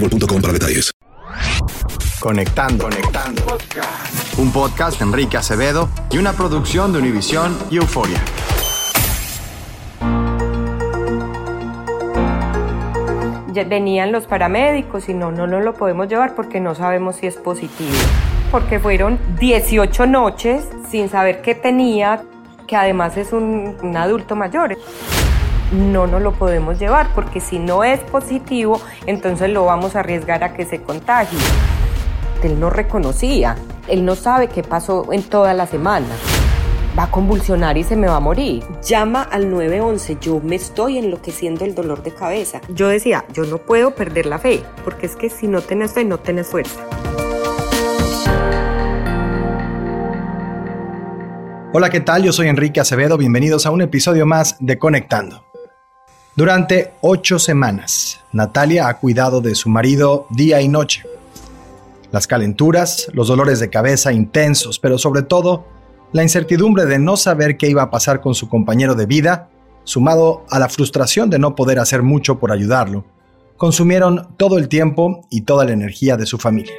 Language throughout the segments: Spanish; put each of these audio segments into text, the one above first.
boostmobile.com para detalles. Conectando. Conectando. Un podcast de Enrique Acevedo y una producción de Univisión y Euforia. Ya venían los paramédicos y no, no nos lo podemos llevar porque no sabemos si es positivo. Porque fueron 18 noches sin saber qué tenía, que además es un, un adulto mayor. No nos lo podemos llevar porque si no es positivo, entonces lo vamos a arriesgar a que se contagie. Él no reconocía, él no sabe qué pasó en toda la semana va a convulsionar y se me va a morir. Llama al 911, yo me estoy enloqueciendo el dolor de cabeza. Yo decía, yo no puedo perder la fe, porque es que si no tenés fe, no tenés fuerza. Hola, ¿qué tal? Yo soy Enrique Acevedo, bienvenidos a un episodio más de Conectando. Durante ocho semanas, Natalia ha cuidado de su marido día y noche. Las calenturas, los dolores de cabeza intensos, pero sobre todo la incertidumbre de no saber qué iba a pasar con su compañero de vida, sumado a la frustración de no poder hacer mucho por ayudarlo, consumieron todo el tiempo y toda la energía de su familia.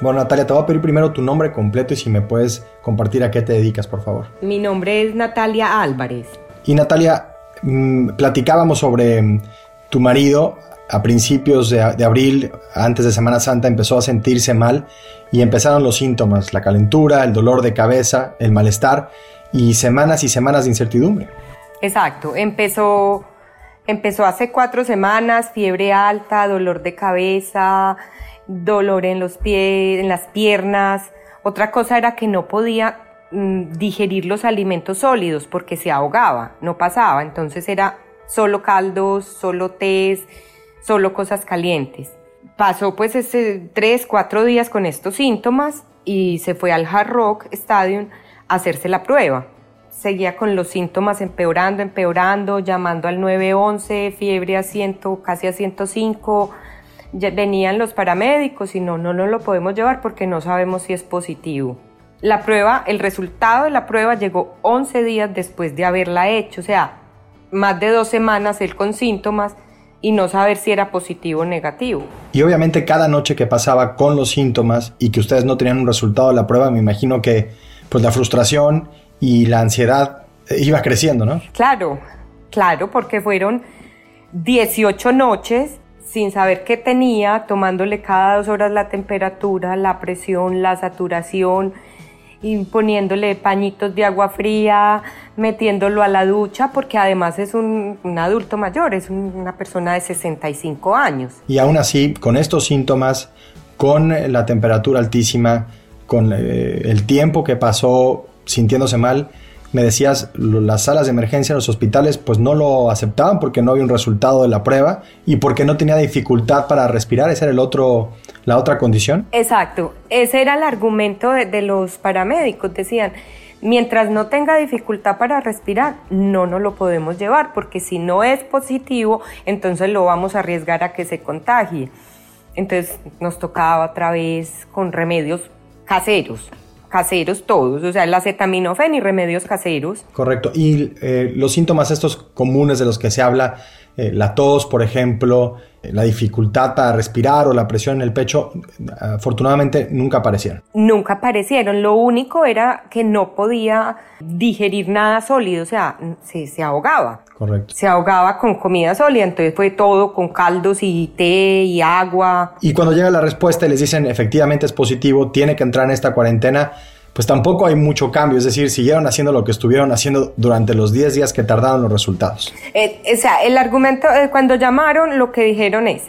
Bueno, Natalia, te voy a pedir primero tu nombre completo y si me puedes compartir a qué te dedicas, por favor. Mi nombre es Natalia Álvarez. Y Natalia, mmm, platicábamos sobre mm, tu marido a principios de, de, abril, antes de Semana Santa, empezó a sentirse mal y empezaron los síntomas, la calentura, el dolor de cabeza, el malestar y semanas y semanas de incertidumbre. Exacto, empezó, empezó hace cuatro semanas, fiebre alta, dolor de cabeza, dolor en los pies, en las piernas. Otra cosa era que no podía mmm, digerir los alimentos sólidos porque se ahogaba, no pasaba, entonces era solo caldos, solo tés, solo cosas calientes. Pasó pues ese tres, cuatro días con estos síntomas y se fue al Hard Rock Stadium a hacerse la prueba. Seguía con los síntomas empeorando, empeorando, llamando al 911, fiebre a 100, casi a 105. Ya venían los paramédicos y no, no nos lo podemos llevar porque no sabemos si es positivo. La prueba, el resultado de la prueba llegó 11 días después de haberla hecho, o sea, más de dos semanas él con síntomas y no saber si era positivo o negativo. Y obviamente cada noche que pasaba con los síntomas y que ustedes no tenían un resultado de la prueba, me imagino que pues la frustración y la ansiedad iba creciendo, ¿no? Claro, claro, porque fueron 18 noches sin saber qué tenía, tomándole cada dos horas la temperatura, la presión, la saturación y poniéndole pañitos de agua fría, metiéndolo a la ducha, porque además es un, adulto mayor, es un- una persona de 65 años. Y aún así, con estos síntomas, con la temperatura altísima, con eh, el tiempo que pasó sintiéndose mal, me decías, las salas de emergencia en los hospitales pues no lo aceptaban porque no había un resultado de la prueba y porque no tenía dificultad para respirar, esa era la otra condición. Exacto, ese era el argumento de, de los paramédicos, decían, mientras no tenga dificultad para respirar, no nos lo podemos llevar, porque si no es positivo, entonces lo vamos a arriesgar a que se contagie. Entonces nos tocaba otra vez con remedios caseros, caseros todos, o sea, el acetaminofén y remedios caseros. Correcto. Y eh, los síntomas estos comunes de los que se habla, eh, la tos, por ejemplo, la dificultad para respirar o la presión en el pecho, afortunadamente nunca aparecieron. Nunca aparecieron, lo único era que no podía digerir nada sólido, o sea, se, se ahogaba. Correcto. Se ahogaba con comida sólida, entonces fue todo con caldos y té y agua. Y cuando llega la respuesta y les dicen efectivamente es positivo, tiene que entrar en esta cuarentena, pues tampoco hay mucho cambio, es decir, siguieron haciendo lo que estuvieron haciendo durante los 10 días que tardaron los resultados. Eh, o sea, el argumento, eh, cuando llamaron, lo que dijeron es,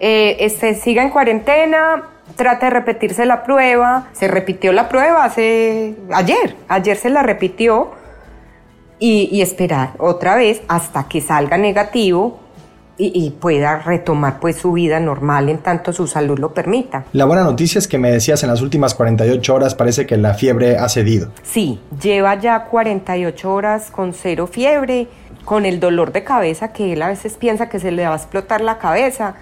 eh, este, siga en cuarentena, trate de repetirse la prueba. Se repitió la prueba hace, ayer, ayer se la repitió y, y esperar otra vez hasta que salga negativo y, y pueda retomar pues su vida normal en tanto su salud lo permita. La buena noticia es que me decías en las últimas 48 horas parece que la fiebre ha cedido. Sí, lleva ya 48 horas con cero fiebre, con el dolor de cabeza que él a veces piensa que se le va a explotar la cabeza,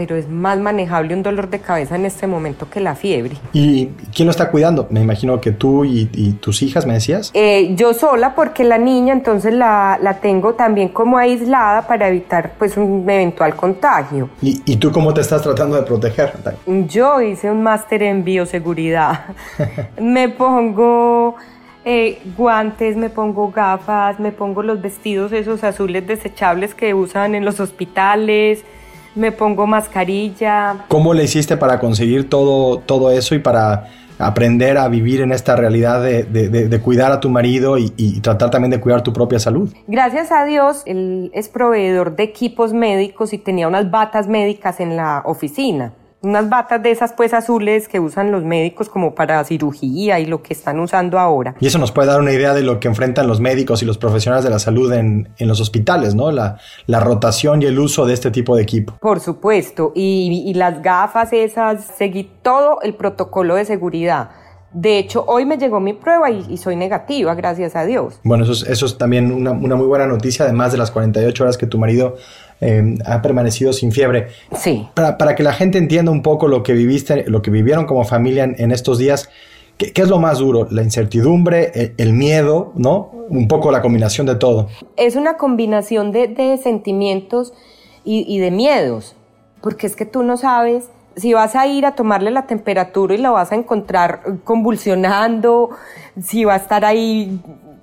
pero es más manejable un dolor de cabeza en este momento que la fiebre. ¿Y quién lo está cuidando? Me imagino que tú y, y tus hijas, me decías. Eh, yo sola porque la niña entonces la, la tengo también como aislada para evitar pues un eventual contagio. ¿Y, y tú cómo te estás tratando de proteger? Yo hice un máster en bioseguridad. me pongo eh, guantes, me pongo gafas, me pongo los vestidos esos azules desechables que usan en los hospitales, me pongo mascarilla. ¿Cómo le hiciste para conseguir todo, todo eso y para aprender a vivir en esta realidad de, de- de- de cuidar a tu marido y, y tratar también de cuidar tu propia salud? Gracias a Dios, él es proveedor de equipos médicos y tenía unas batas médicas en la oficina. Unas batas de esas pues azules que usan los médicos como para cirugía y lo que están usando ahora. Y eso nos puede dar una idea de lo que enfrentan los médicos y los profesionales de la salud en, en los hospitales, ¿no? La, la rotación y el uso de este tipo de equipo. Por supuesto, y, y las gafas esas, seguí todo el protocolo de seguridad. De hecho, hoy me llegó mi prueba y, y soy negativa, gracias a Dios. Bueno, eso es, eso es también una, una muy buena noticia, además de las 48 horas que tu marido eh, ha permanecido sin fiebre. Sí. Para, para que la gente entienda un poco lo que viviste, lo que vivieron como familia en, en estos días, ¿qué, qué es lo más duro? La incertidumbre, el, el miedo, ¿no? Un poco la combinación de todo. Es una combinación de, de sentimientos y, y de miedos, porque es que tú no sabes si vas a ir a tomarle la temperatura y la vas a encontrar convulsionando, si va a estar ahí,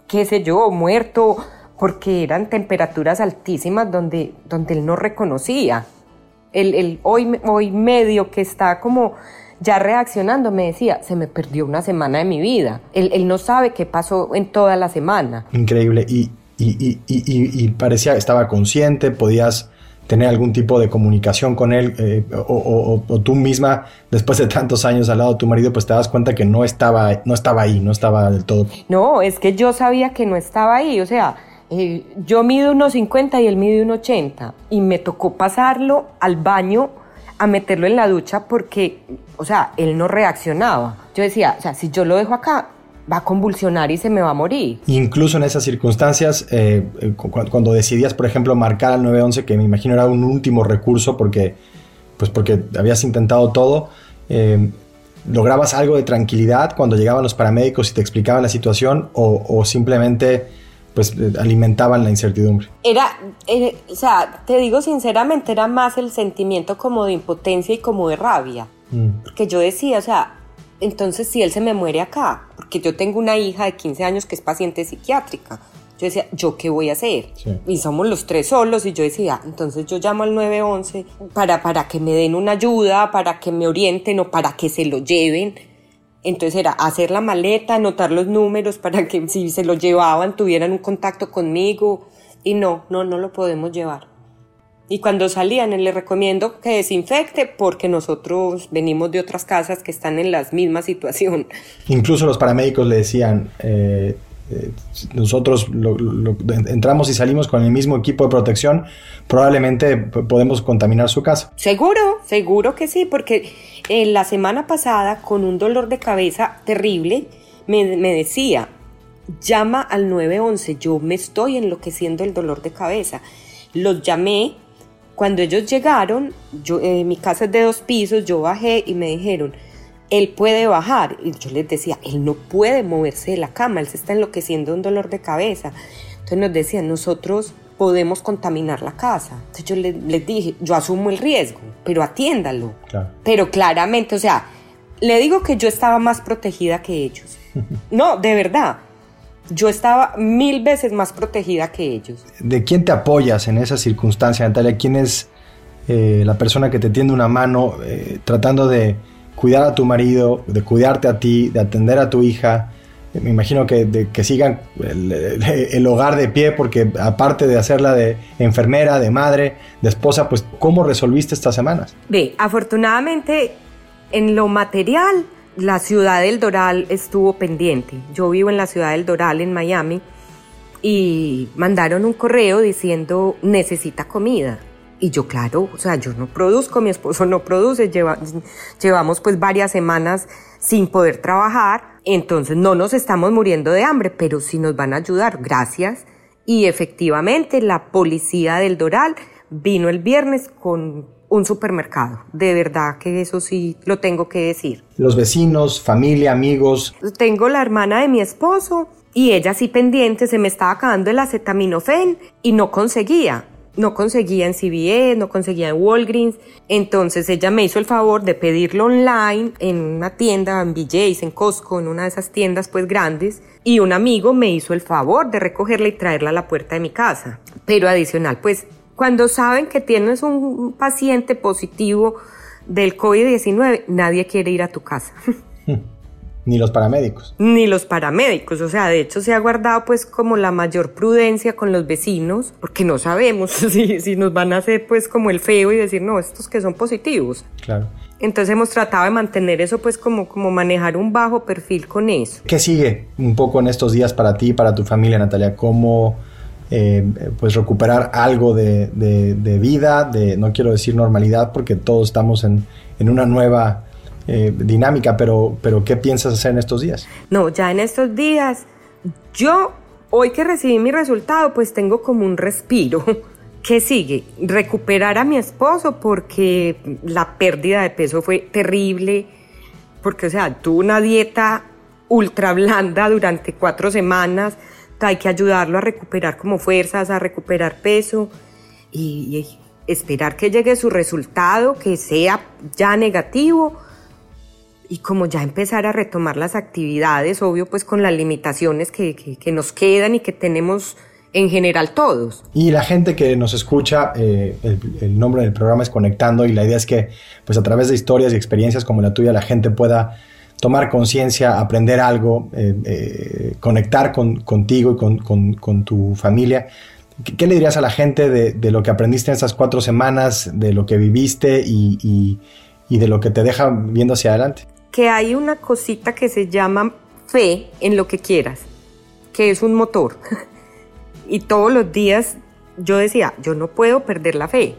qué sé yo, muerto, porque eran temperaturas altísimas donde, donde él no reconocía. El, el hoy, hoy medio que está como ya reaccionando me decía, se me perdió una semana de mi vida. Él, él no sabe qué pasó en toda la semana. Increíble. Y, y, y, y, y- parecía que estaba consciente, podías tener algún tipo de comunicación con él, eh, o, o- o- o tú misma, después de tantos años al lado de tu marido, pues te das cuenta que no estaba, no estaba ahí, no estaba del todo. No, es que yo sabía que no estaba ahí, o sea, eh, yo mido unos 50 y él mide unos 80 y me tocó pasarlo al baño a meterlo en la ducha porque, o sea, él no reaccionaba. Yo decía, o sea, si yo lo dejo acá, va a convulsionar y se me va a morir. Incluso en esas circunstancias, eh, eh, cu- cu- cuando decidías, por ejemplo, marcar al 911, que me imagino era un último recurso porque, pues porque habías intentado todo, eh, ¿lograbas algo de tranquilidad cuando llegaban los paramédicos y te explicaban la situación o simplemente pues eh, alimentaban la incertidumbre? Era, eh, o sea, te digo sinceramente, era más el sentimiento como de impotencia y como de rabia. Mm. Porque yo decía, o sea, entonces si él se me muere acá, porque yo tengo una hija de 15 años que es paciente psiquiátrica, yo decía, ¿yo qué voy a hacer? Sí. Y somos los tres solos y yo decía, entonces yo llamo al 911 para, para que me den una ayuda, para que me orienten o para que se lo lleven, Entonces era hacer la maleta, anotar los números para que si se lo llevaban tuvieran un contacto conmigo. Y no, no, no lo podemos llevar. Y cuando salían, les recomiendo que desinfecte porque nosotros venimos de otras casas que están en la misma situación. Incluso los paramédicos le decían, eh, eh, nosotros entramos y salimos con el mismo equipo de protección, probablemente podemos contaminar su casa. Seguro, seguro que sí, porque en la semana pasada con un dolor de cabeza terrible me, me decía, llama al 911, yo me estoy enloqueciendo el dolor de cabeza. Los llamé, cuando ellos llegaron, yo, eh, mi casa es de dos pisos, yo bajé y me dijeron, él puede bajar. Y yo les decía, él no puede moverse de la cama, él se está enloqueciendo un dolor de cabeza. Entonces nos decían, nosotros podemos contaminar la casa. Entonces yo les, dije, yo asumo el riesgo, pero atiéndalo. Pero claramente, o sea, le digo que yo estaba más protegida que ellos. No, de verdad. Yo estaba mil veces más protegida que ellos. ¿De quién te apoyas en esa circunstancia, Natalia? ¿Quién es eh, la persona que te tiende una mano eh, tratando de cuidar a tu marido, de cuidarte a ti, de atender a tu hija. Me imagino que, que sigan el, hogar de pie, porque aparte de hacerla de enfermera, de madre, de esposa, pues ¿cómo resolviste estas semanas? Ve, afortunadamente en lo material, la ciudad del Doral estuvo pendiente. Yo vivo en la ciudad del Doral, en Miami, y mandaron un correo diciendo necesita comida. Y yo, claro, o sea, yo no produzco, mi esposo no produce, llevamos pues varias semanas sin poder trabajar, entonces no nos estamos muriendo de hambre, pero sí nos van a ayudar, gracias. Y efectivamente la policía del Doral vino el viernes con un supermercado. De verdad que eso sí lo tengo que decir. Los vecinos, familia, amigos. Tengo la hermana de mi esposo y ella sí pendiente, se me estaba acabando el acetaminofén y no conseguía no conseguía en CVS, no conseguía en Walgreens. Entonces ella me hizo el favor de pedirlo online en una tienda, en BJ's, en Costco, en una de esas tiendas pues grandes. Y un amigo me hizo el favor de recogerla y traerla a la puerta de mi casa. Pero adicional, pues cuando saben que tienes un paciente positivo del COVID-19, nadie quiere ir a tu casa. Ni los paramédicos. Ni los paramédicos, o sea, de hecho se ha guardado pues como la mayor prudencia con los vecinos, porque no sabemos si, si nos van a hacer pues como el feo y decir, no, estos que son positivos. Claro. Entonces hemos tratado de mantener eso pues como, como manejar un bajo perfil con eso. ¿Qué sigue un poco en estos días para ti y para tu familia, Natalia? ¿Cómo eh, pues recuperar algo de, de, vida, de no quiero decir normalidad, porque todos estamos en, en una nueva eh, dinámica, pero, pero ¿qué piensas hacer en estos días? No, ya en estos días, yo hoy que recibí mi resultado, pues tengo como un respiro. ¿Qué sigue? Recuperar a mi esposo porque la pérdida de peso fue terrible, porque o sea, tuvo una dieta ultra blanda durante cuatro semanas, hay que ayudarlo a recuperar como fuerzas, a recuperar peso y, y esperar que llegue su resultado, que sea ya negativo y como ya empezar a retomar las actividades, obvio pues con las limitaciones que, que, nos quedan y que tenemos en general todos. Y la gente que nos escucha, eh, el, nombre del programa es Conectando y la idea es que pues a través de historias y experiencias como la tuya la gente pueda tomar conciencia, aprender algo, eh, eh, conectar con, contigo y con, con, tu familia. ¿Qué, le dirías a la gente de, lo que aprendiste en esas cuatro semanas, de lo que viviste y, y de lo que te deja viendo hacia adelante? Que hay una cosita que se llama fe en lo que quieras, que es un motor. y todos los días yo decía, yo no puedo perder la fe.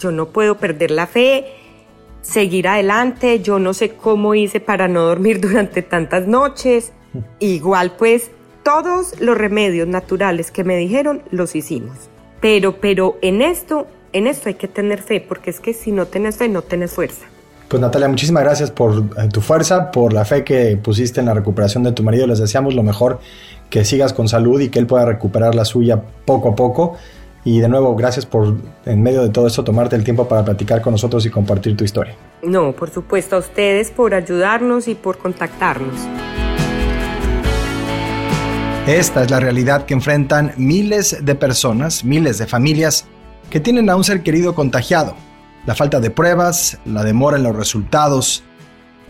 Yo no puedo perder la fe, seguir adelante, yo no sé cómo hice para no dormir durante tantas noches. Igual pues todos los remedios naturales que me dijeron los hicimos. Pero pero en esto, en esto hay que tener fe, porque es que si no tienes fe no tienes fuerza. Pues Natalia, muchísimas gracias por eh, tu fuerza, por la fe que pusiste en la recuperación de tu marido. Les deseamos lo mejor, que sigas con salud y que él pueda recuperar la suya poco a poco. Y de nuevo, gracias por, en medio de todo esto, tomarte el tiempo para platicar con nosotros y compartir tu historia. No, por supuesto, a ustedes por ayudarnos y por contactarnos. Esta es la realidad que enfrentan miles de personas, miles de familias que tienen a un ser querido contagiado la falta de pruebas, la demora en los resultados,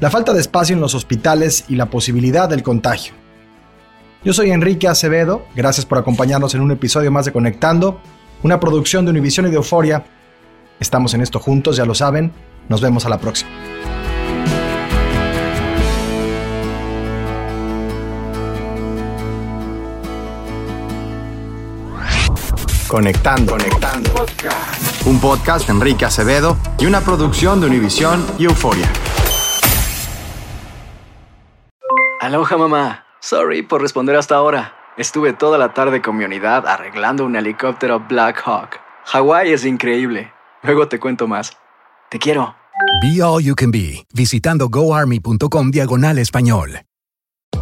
la falta de espacio en los hospitales y la posibilidad del contagio. Yo soy Enrique Acevedo, gracias por acompañarnos en un episodio más de Conectando, una producción de Univision y de Euforia. Estamos en esto juntos, ya lo saben. Nos vemos a la próxima. Conectando. Conectando. Un podcast de Enrique Acevedo y una producción de Univision y Euforia. Aloha mamá. Sorry por responder hasta ahora. Estuve toda la tarde con mi unidad arreglando un helicóptero Black Hawk. Hawái es increíble. Luego te cuento más. Te quiero. Be All You Can Be, visitando goarmy.com diagonal español.